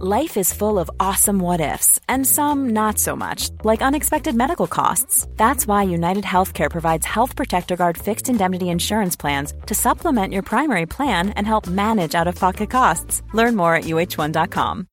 Life is full of awesome what ifs, and some not so much, like unexpected medical costs. That's why United Healthcare provides Health Protector Guard fixed indemnity insurance plans to supplement your primary plan and help manage out of pocket costs. Learn more at uh1.com.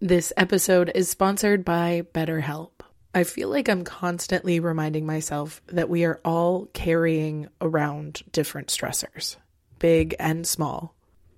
This episode is sponsored by BetterHelp. I feel like I'm constantly reminding myself that we are all carrying around different stressors, big and small.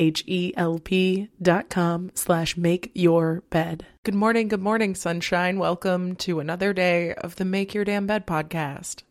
H-E-L-P dot com slash make your bed. Good morning, good morning, sunshine. Welcome to another day of the Make Your Damn Bed podcast.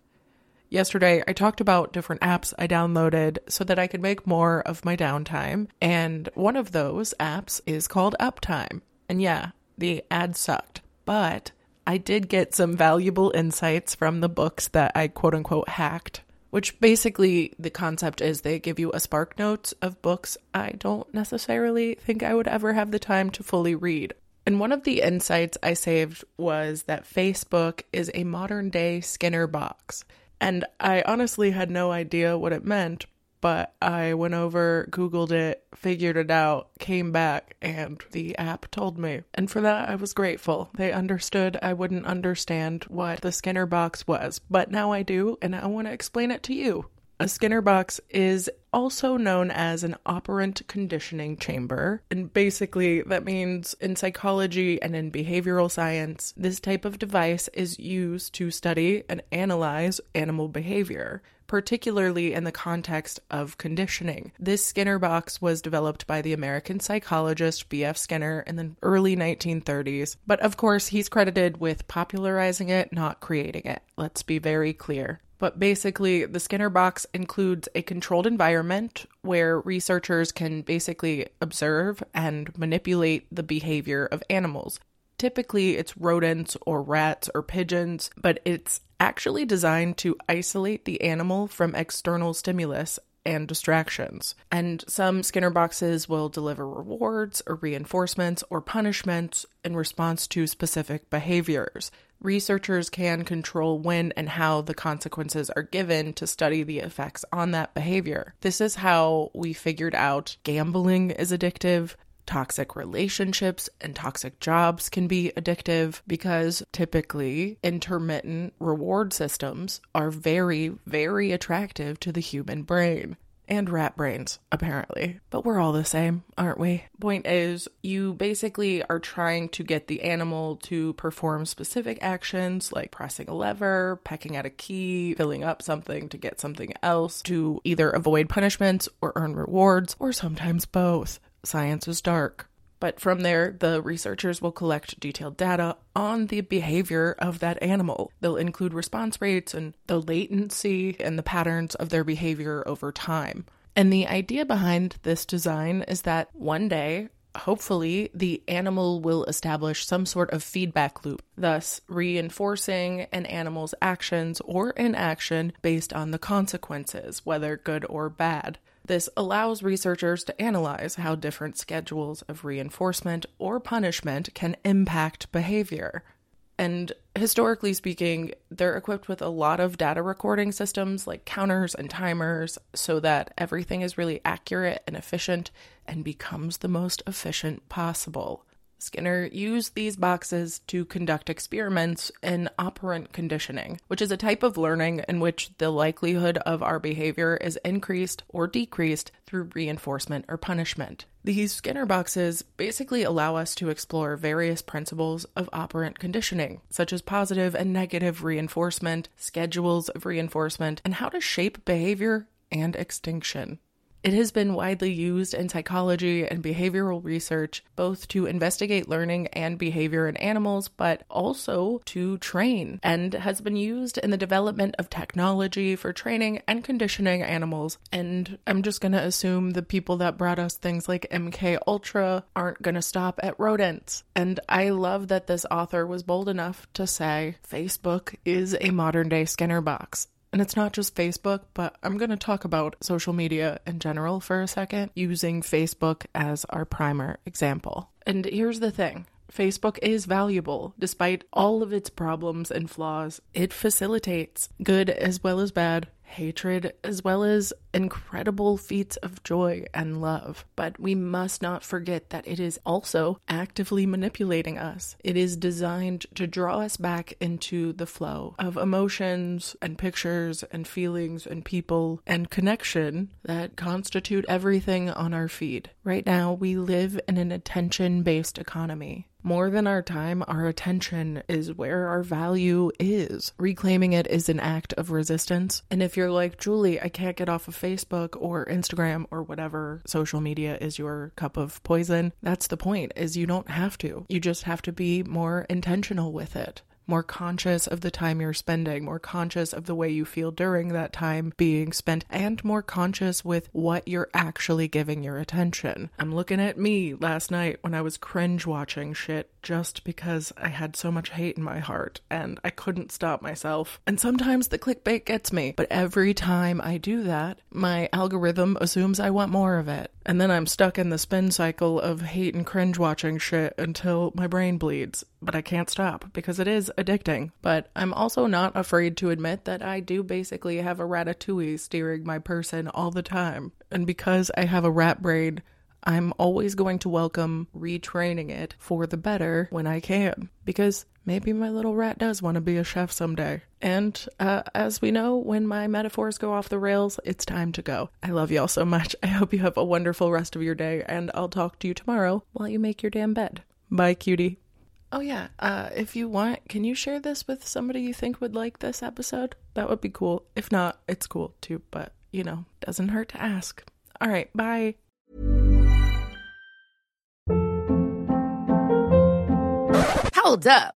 Yesterday, I talked about different apps I downloaded so that I could make more of my downtime, and one of those apps is called Uptime. And yeah, the ad sucked, but I did get some valuable insights from the books that I quote unquote hacked, which basically the concept is they give you a spark notes of books I don't necessarily think I would ever have the time to fully read. And one of the insights I saved was that Facebook is a modern day Skinner box. And I honestly had no idea what it meant, but I went over, Googled it, figured it out, came back, and the app told me. And for that, I was grateful. They understood I wouldn't understand what the Skinner box was, but now I do, and I want to explain it to you. A Skinner box is also known as an operant conditioning chamber. And basically, that means in psychology and in behavioral science, this type of device is used to study and analyze animal behavior particularly in the context of conditioning. This Skinner box was developed by the American psychologist B.F. Skinner in the early 1930s, but of course, he's credited with popularizing it, not creating it. Let's be very clear. But basically, the Skinner box includes a controlled environment where researchers can basically observe and manipulate the behavior of animals. Typically, it's rodents or rats or pigeons, but it's actually designed to isolate the animal from external stimulus and distractions. And some Skinner boxes will deliver rewards or reinforcements or punishments in response to specific behaviors. Researchers can control when and how the consequences are given to study the effects on that behavior. This is how we figured out gambling is addictive, toxic relationships and toxic jobs can be addictive because typically intermittent reward systems are very, very attractive to the human brain. And rat brains, apparently. But we're all the same, aren't we? Point is, you basically are trying to get the animal to perform specific actions like pressing a lever, pecking at a key, filling up something to get something else, to either avoid punishments or earn rewards, or sometimes both science is dark. But from there, the researchers will collect detailed data on the behavior of that animal. They'll include response rates and the latency and the patterns of their behavior over time. And the idea behind this design is that one day, hopefully, the animal will establish some sort of feedback loop, thus reinforcing an animal's actions or inaction based on the consequences, whether good or bad. This allows researchers to analyze how different schedules of reinforcement or punishment can impact behavior. And historically speaking, they're equipped with a lot of data recording systems like counters and timers so that everything is really accurate and efficient and becomes the most efficient possible. Skinner used these boxes to conduct experiments in operant conditioning, which is a type of learning in which the likelihood of our behavior is increased or decreased through reinforcement or punishment. These Skinner boxes basically allow us to explore various principles of operant conditioning, such as positive and negative reinforcement, schedules of reinforcement, and how to shape behavior and extinction. It has been widely used in psychology and behavioral research, both to investigate learning and behavior in animals, but also to train, and has been used in the development of technology for training and conditioning animals. And I'm just going to assume the people that brought us things like MK Ultra aren't going to stop at rodents. And I love that this author was bold enough to say Facebook is a modern day Skinner box. And it's not just Facebook, but I'm going to talk about social media in general for a second, using Facebook as our primer example. And here's the thing Facebook is valuable despite all of its problems and flaws. It facilitates good as well as bad hatred, as well as incredible feats of joy and love. But we must not forget that it is also actively manipulating us. It is designed to draw us back into the flow of emotions and pictures and feelings and people and connection that constitute everything on our feed. Right now, we live in an attention based economy. More than our time, our attention is where our value is. Reclaiming it is an act of resistance. And if you're like, Julie, I can't get off of Facebook or Instagram or whatever social media is your cup of poison, that's the point, is you don't have to. You just have to be more intentional with it more conscious of the time you're spending, more conscious of the way you feel during that time being spent, and more conscious with what you're actually giving your attention. I'm looking at me last night when I was cringe watching shit just because I had so much hate in my heart and I couldn't stop myself. And sometimes the clickbait gets me, but every time I do that, my algorithm assumes I want more of it. And then I'm stuck in the spin cycle of hate and cringe watching shit until my brain bleeds. But I can't stop because it is addicting. But I'm also not afraid to admit that I do basically have a ratatouille steering my person all the time. And because I have a rat brain, I'm always going to welcome retraining it for the better when I can, because maybe my little rat does want to be a chef someday. And uh, as we know, when my metaphors go off the rails, it's time to go. I love y'all so much. I hope you have a wonderful rest of your day, and I'll talk to you tomorrow while you make your damn bed. Bye, cutie. Oh, yeah. Uh, if you want, can you share this with somebody you think would like this episode? That would be cool. If not, it's cool too, but you know, doesn't hurt to ask. All right, bye. Hold up.